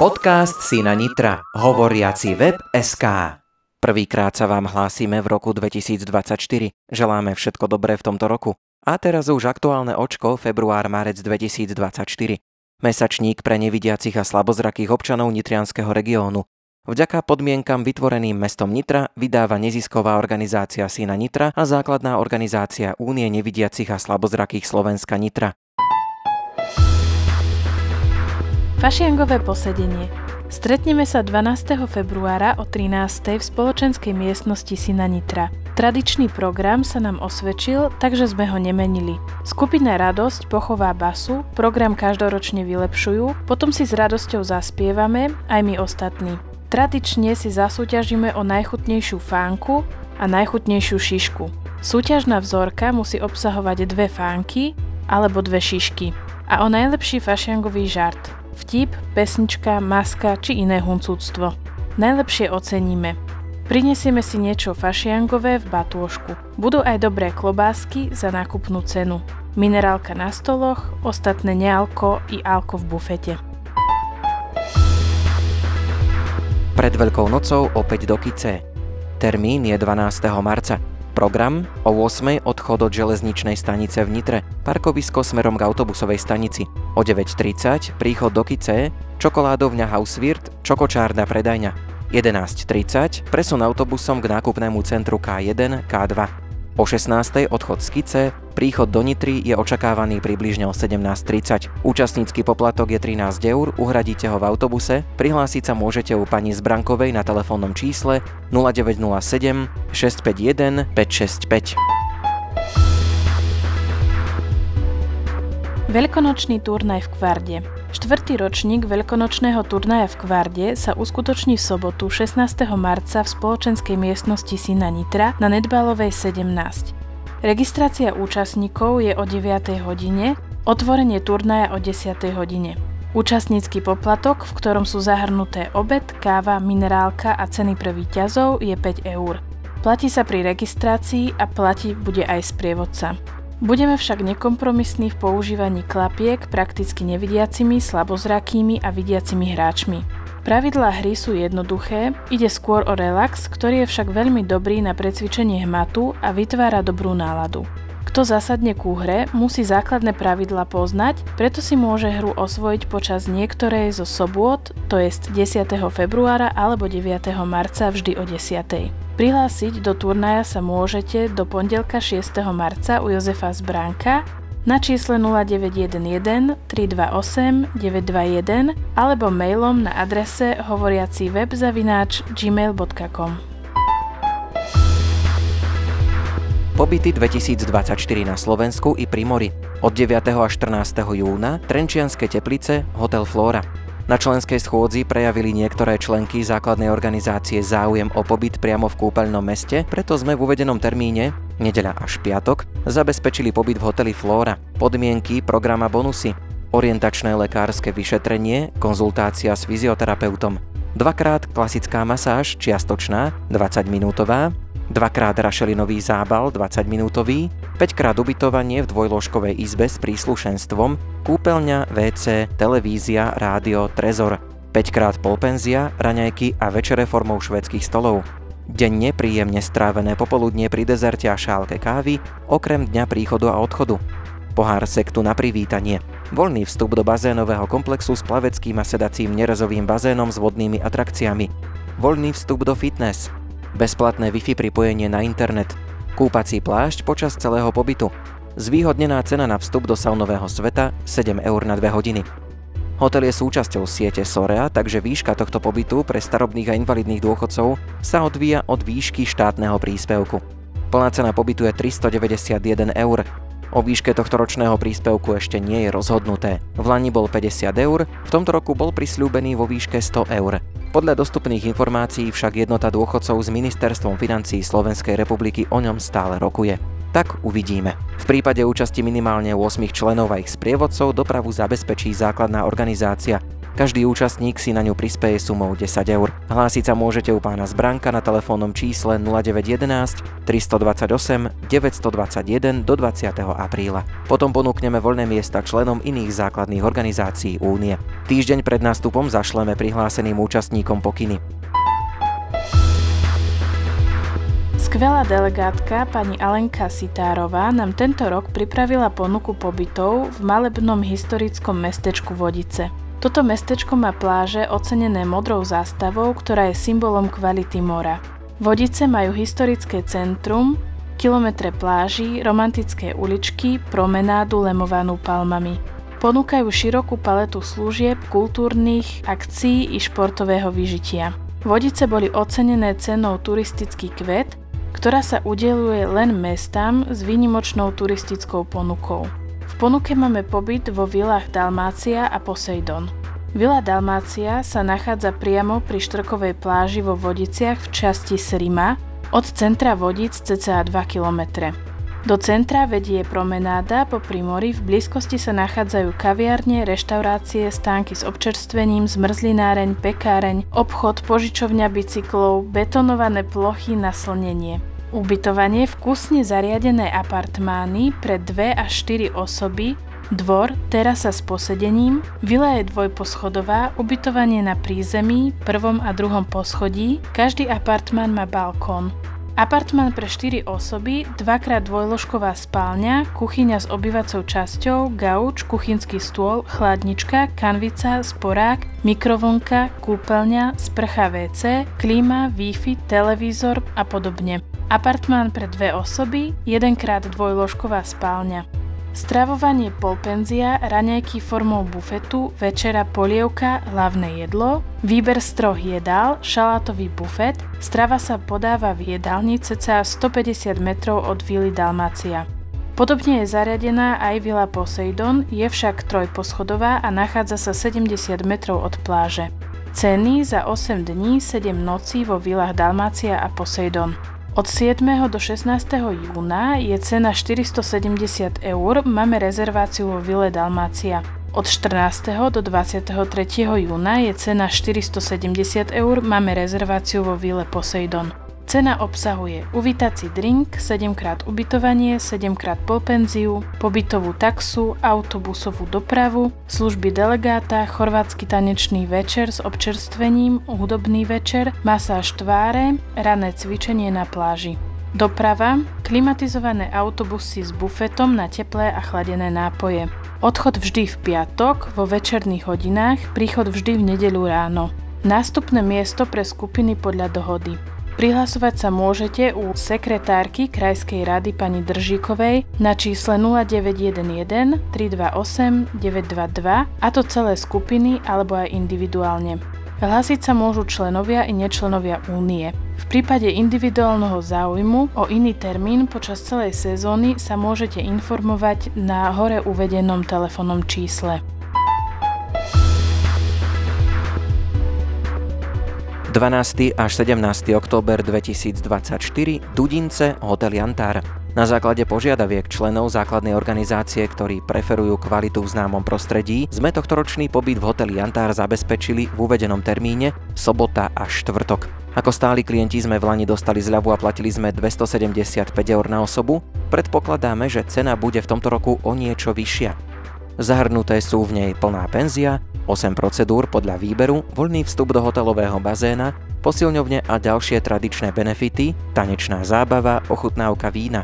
Podcast Sina Nitra. Hovoriaci web SK. Prvýkrát sa vám hlásime v roku 2024. Želáme všetko dobré v tomto roku. A teraz už aktuálne očko február-marec 2024. Mesačník pre nevidiacich a slabozrakých občanov Nitrianského regiónu. Vďaka podmienkam vytvoreným mestom Nitra vydáva nezisková organizácia Sina Nitra a základná organizácia Únie nevidiacich a slabozrakých Slovenska Nitra. Fašiangové posedenie. Stretneme sa 12. februára o 13. v spoločenskej miestnosti Sina Nitra. Tradičný program sa nám osvedčil, takže sme ho nemenili. Skupina Radosť pochová basu, program každoročne vylepšujú, potom si s radosťou zaspievame, aj my ostatní. Tradične si zasúťažíme o najchutnejšiu fánku a najchutnejšiu šišku. Súťažná vzorka musí obsahovať dve fánky alebo dve šišky a o najlepší fašiangový žart – vtip, pesnička, maska či iné huncúctvo. Najlepšie oceníme. Prinesieme si niečo fašiangové v batôžku. Budú aj dobré klobásky za nákupnú cenu. Minerálka na stoloch, ostatné nealko i alko v bufete. Pred Veľkou nocou opäť do Kice. Termín je 12. marca. Program o 8. odchod od železničnej stanice v Nitre, parkovisko smerom k autobusovej stanici. O 9.30 príchod do Kice, čokoládovňa Hauswirt, čokočárna predajňa. 11.30 presun autobusom k nákupnému centru K1, K2. O 16. odchod z Kice, príchod do Nitry je očakávaný približne o 17.30. Účastnícky poplatok je 13 eur, uhradíte ho v autobuse, prihlásiť sa môžete u pani Zbrankovej na telefónnom čísle 0907 651 565. Veľkonočný turnaj v Kvarde. Štvrtý ročník veľkonočného turnaja v Kvarde sa uskutoční v sobotu 16. marca v spoločenskej miestnosti Sina Nitra na Nedbalovej 17. Registrácia účastníkov je o 9. hodine, otvorenie turnaja o 10. hodine. Účastnícky poplatok, v ktorom sú zahrnuté obed, káva, minerálka a ceny pre výťazov je 5 eur. Platí sa pri registrácii a platí bude aj sprievodca. Budeme však nekompromisní v používaní klapiek prakticky nevidiacimi, slabozrakými a vidiacimi hráčmi. Pravidlá hry sú jednoduché, ide skôr o relax, ktorý je však veľmi dobrý na precvičenie hmatu a vytvára dobrú náladu. Kto zasadne ku hre, musí základné pravidla poznať, preto si môže hru osvojiť počas niektorej zo sobôt, to je 10. februára alebo 9. marca vždy o 10. Prihlásiť do turnaja sa môžete do pondelka 6. marca u Jozefa Zbránka na čísle 0911 328 921 alebo mailom na adrese hovoriaci webzavináč gmail.com. Pobyty 2024 na Slovensku i pri mori. Od 9. až 14. júna Trenčianske teplice Hotel Flora. Na členskej schôdzi prejavili niektoré členky základnej organizácie záujem o pobyt priamo v kúpeľnom meste, preto sme v uvedenom termíne, nedeľa až piatok, zabezpečili pobyt v hoteli Flora. Podmienky, programa bonusy, orientačné lekárske vyšetrenie, konzultácia s fyzioterapeutom, dvakrát klasická masáž čiastočná, 20 minútová, dvakrát rašelinový zábal 20 minútový, 5 krát ubytovanie v dvojložkovej izbe s príslušenstvom, kúpeľňa, WC, televízia, rádio, trezor, 5 krát polpenzia, raňajky a večere formou švedských stolov. Denne príjemne strávené popoludnie pri dezerte a šálke kávy, okrem dňa príchodu a odchodu. Pohár sektu na privítanie. Voľný vstup do bazénového komplexu s plaveckým a sedacím nerezovým bazénom s vodnými atrakciami. Voľný vstup do fitness bezplatné Wi-Fi pripojenie na internet, kúpací plášť počas celého pobytu, zvýhodnená cena na vstup do saunového sveta 7 eur na 2 hodiny. Hotel je súčasťou siete Sorea, takže výška tohto pobytu pre starobných a invalidných dôchodcov sa odvíja od výšky štátneho príspevku. Plná cena pobytu je 391 eur. O výške tohto ročného príspevku ešte nie je rozhodnuté. V Lani bol 50 eur, v tomto roku bol prisľúbený vo výške 100 eur. Podľa dostupných informácií však jednota dôchodcov s Ministerstvom financí Slovenskej republiky o ňom stále rokuje. Tak uvidíme. V prípade účasti minimálne 8 členov a ich sprievodcov dopravu zabezpečí základná organizácia Každý účastník si na ňu prispieje sumou 10 eur. Hlásiť sa môžete u pána Zbranka na telefónnom čísle 0911 328 921 do 20. apríla. Potom ponúkneme voľné miesta členom iných základných organizácií Únie. Týždeň pred nástupom zašleme prihláseným účastníkom pokyny. Skvelá delegátka pani Alenka Sitárová nám tento rok pripravila ponuku pobytov v malebnom historickom mestečku Vodice. Toto mestečko má pláže ocenené modrou zástavou, ktorá je symbolom kvality mora. Vodice majú historické centrum, kilometre pláží, romantické uličky, promenádu lemovanú palmami. Ponúkajú širokú paletu služieb, kultúrnych, akcií i športového vyžitia. Vodice boli ocenené cenou turistický kvet, ktorá sa udeluje len mestám s výnimočnou turistickou ponukou. Ponuke máme pobyt vo vilách Dalmácia a Poseidon. Vila Dalmácia sa nachádza priamo pri Štrkovej pláži vo Vodiciach v časti Srima, od centra Vodic cca 2 km. Do centra vedie promenáda po mori, v blízkosti sa nachádzajú kaviarne, reštaurácie, stánky s občerstvením, zmrzlináreň, pekáreň, obchod, požičovňa bicyklov, betonované plochy na slnenie. Ubytovanie, vkusne zariadené apartmány pre 2 až 4 osoby, dvor, terasa s posedením, vila je dvojposchodová, ubytovanie na prízemí, prvom a druhom poschodí, každý apartmán má balkón. Apartmán pre 4 osoby, dvakrát dvojložková spálňa, kuchyňa s obývacou časťou, gauč, kuchynský stôl, chladnička, kanvica, sporák, mikrovonka, kúpeľňa, sprcha WC, klíma, Wi-Fi, televízor a podobne. Apartmán pre dve osoby, jedenkrát dvojložková spálňa. Stravovanie polpenzia, raňajky formou bufetu, večera polievka, hlavné jedlo, výber z troch jedál, šalátový bufet, strava sa podáva v jedálni cca 150 metrov od vily Dalmácia. Podobne je zariadená aj vila Poseidon, je však trojposchodová a nachádza sa 70 metrov od pláže. Ceny za 8 dní, 7 nocí vo vilách Dalmácia a Poseidon. Od 7. do 16. júna je cena 470 eur, máme rezerváciu vo Vile Dalmácia. Od 14. do 23. júna je cena 470 eur, máme rezerváciu vo Vile Poseidon. Cena obsahuje uvítací drink, 7 krát ubytovanie, 7 krát polpenziu, pobytovú taxu, autobusovú dopravu, služby delegáta, chorvátsky tanečný večer s občerstvením, hudobný večer, masáž tváre, rané cvičenie na pláži. Doprava, klimatizované autobusy s bufetom na teplé a chladené nápoje. Odchod vždy v piatok, vo večerných hodinách, príchod vždy v nedeľu ráno. Nástupné miesto pre skupiny podľa dohody. Prihlasovať sa môžete u sekretárky Krajskej rady pani Držíkovej na čísle 0911 328 922 a to celé skupiny alebo aj individuálne. Hlásiť sa môžu členovia i nečlenovia únie. V prípade individuálneho záujmu o iný termín počas celej sezóny sa môžete informovať na hore uvedenom telefónnom čísle. 12. až 17. október 2024 Dudince, Hotel Jantár. Na základe požiadaviek členov základnej organizácie, ktorí preferujú kvalitu v známom prostredí, sme tohtoročný pobyt v hoteli Jantár zabezpečili v uvedenom termíne sobota a štvrtok. Ako stáli klienti sme v Lani dostali zľavu a platili sme 275 eur na osobu, predpokladáme, že cena bude v tomto roku o niečo vyššia. Zahrnuté sú v nej plná penzia, 8 procedúr podľa výberu, voľný vstup do hotelového bazéna, posilňovne a ďalšie tradičné benefity, tanečná zábava, ochutnávka vína.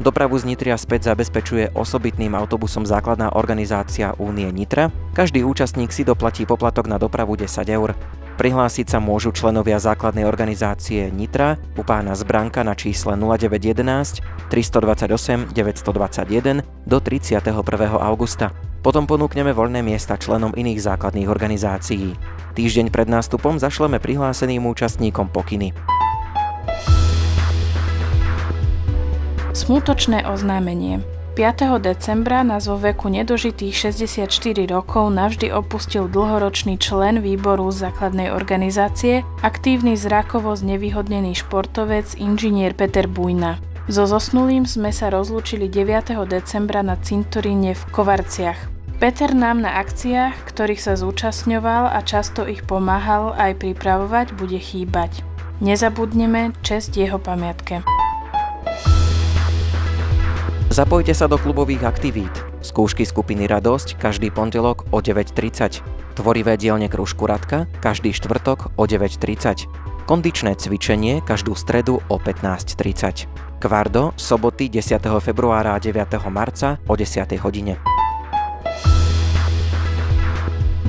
Dopravu z Nitria späť zabezpečuje osobitným autobusom základná organizácia Únie Nitra. Každý účastník si doplatí poplatok na dopravu 10 eur. Prihlásiť sa môžu členovia základnej organizácie Nitra u pána Zbranka na čísle 0911 328 921 do 31. augusta. Potom ponúkneme voľné miesta členom iných základných organizácií. Týždeň pred nástupom zašleme prihláseným účastníkom pokyny. Smutočné oznámenie 5. decembra nás vo veku nedožitých 64 rokov navždy opustil dlhoročný člen výboru základnej organizácie, aktívny zrakovo znevýhodnený športovec inžinier Peter Bujna. So zosnulým sme sa rozlúčili 9. decembra na cintoríne v Kovarciach. Peter nám na akciách, ktorých sa zúčastňoval a často ich pomáhal aj pripravovať, bude chýbať. Nezabudneme čest jeho pamiatke. Zapojte sa do klubových aktivít. Skúšky skupiny Radosť každý pondelok o 9.30. Tvorivé dielne Kružku Radka každý štvrtok o 9.30. Kondičné cvičenie každú stredu o 15.30. Kvardo soboty 10. februára a 9. marca o 10. hodine.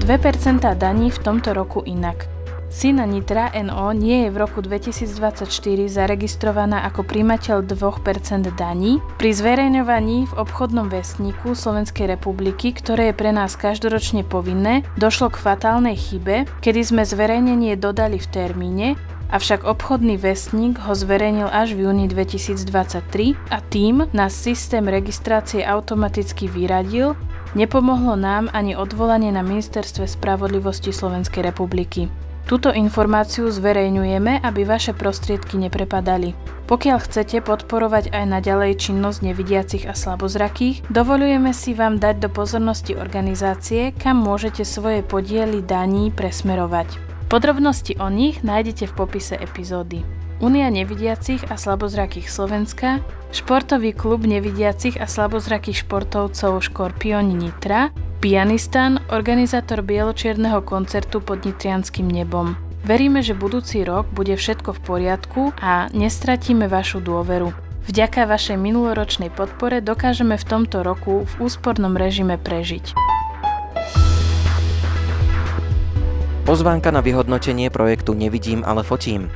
2% daní v tomto roku inak. Sina Nitra NO nie je v roku 2024 zaregistrovaná ako príjmateľ 2% daní pri zverejňovaní v obchodnom vestníku Slovenskej republiky, ktoré je pre nás každoročne povinné, došlo k fatálnej chybe, kedy sme zverejnenie dodali v termíne, avšak obchodný vestník ho zverejnil až v júni 2023 a tým nás systém registrácie automaticky vyradil Nepomohlo nám ani odvolanie na Ministerstve spravodlivosti Slovenskej republiky. Túto informáciu zverejňujeme, aby vaše prostriedky neprepadali. Pokiaľ chcete podporovať aj naďalej činnosť nevidiacich a slabozrakých, dovolujeme si vám dať do pozornosti organizácie, kam môžete svoje podiely daní presmerovať. Podrobnosti o nich nájdete v popise epizódy. Únia nevidiacich a slabozrakých Slovenska, Športový klub nevidiacich a slabozrakých športovcov Škorpioni Nitra, Pianistan, organizátor bieločierneho koncertu pod nitrianským nebom. Veríme, že budúci rok bude všetko v poriadku a nestratíme vašu dôveru. Vďaka vašej minuloročnej podpore dokážeme v tomto roku v úspornom režime prežiť. Pozvánka na vyhodnotenie projektu Nevidím, ale fotím.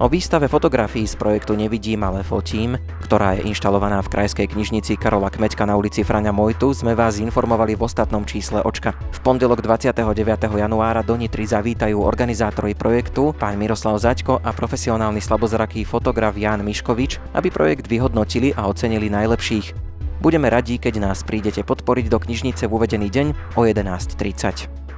O výstave fotografií z projektu Nevidím, ale fotím, ktorá je inštalovaná v Krajskej knižnici Karola Kmeďka na ulici Frania Mojtu, sme vás informovali v ostatnom čísle Očka. V pondelok 29. januára do Nitry zavítajú organizátori projektu, pán Miroslav Zaďko a profesionálny slabozraký fotograf Jan Miškovič, aby projekt vyhodnotili a ocenili najlepších. Budeme radi, keď nás prídete podporiť do knižnice v uvedený deň o 11.30.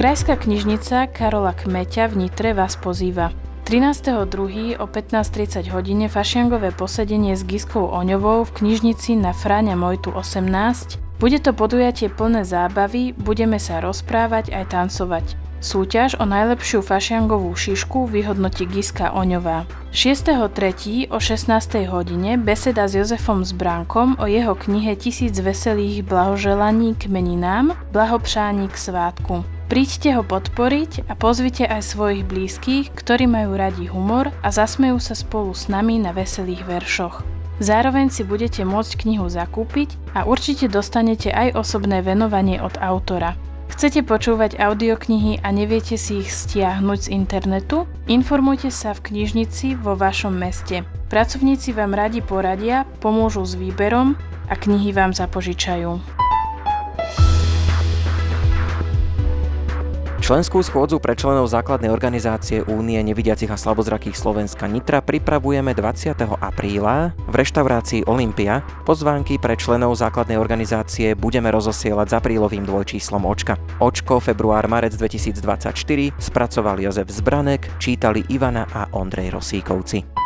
Krajská knižnica Karola Kmeťa v Nitre vás pozýva. 13.2. o 15.30 hodine fašiangové posedenie s Giskou Oňovou v knižnici na Fráňa Mojtu 18. Bude to podujatie plné zábavy, budeme sa rozprávať aj tancovať. Súťaž o najlepšiu fašiangovú šišku vyhodnotí Giska Oňová. 6.3. o 16. hodine beseda s Jozefom Zbránkom o jeho knihe Tisíc veselých blahoželaní k meninám, blahopšání k svátku. Príďte ho podporiť a pozvite aj svojich blízkych, ktorí majú radi humor a zasmejú sa spolu s nami na veselých veršoch. Zároveň si budete môcť knihu zakúpiť a určite dostanete aj osobné venovanie od autora. Chcete počúvať audioknihy a neviete si ich stiahnuť z internetu? Informujte sa v knižnici vo vašom meste. Pracovníci vám radi poradia, pomôžu s výberom a knihy vám zapožičajú. Členskú schôdzu pre členov základnej organizácie Únie nevidiacich a slabozrakých Slovenska Nitra pripravujeme 20. apríla v reštaurácii Olympia. Pozvánky pre členov základnej organizácie budeme rozosielať s aprílovým dvojčíslom Očka. Očko február-marec 2024 spracoval Jozef Zbranek, čítali Ivana a Ondrej Rosíkovci.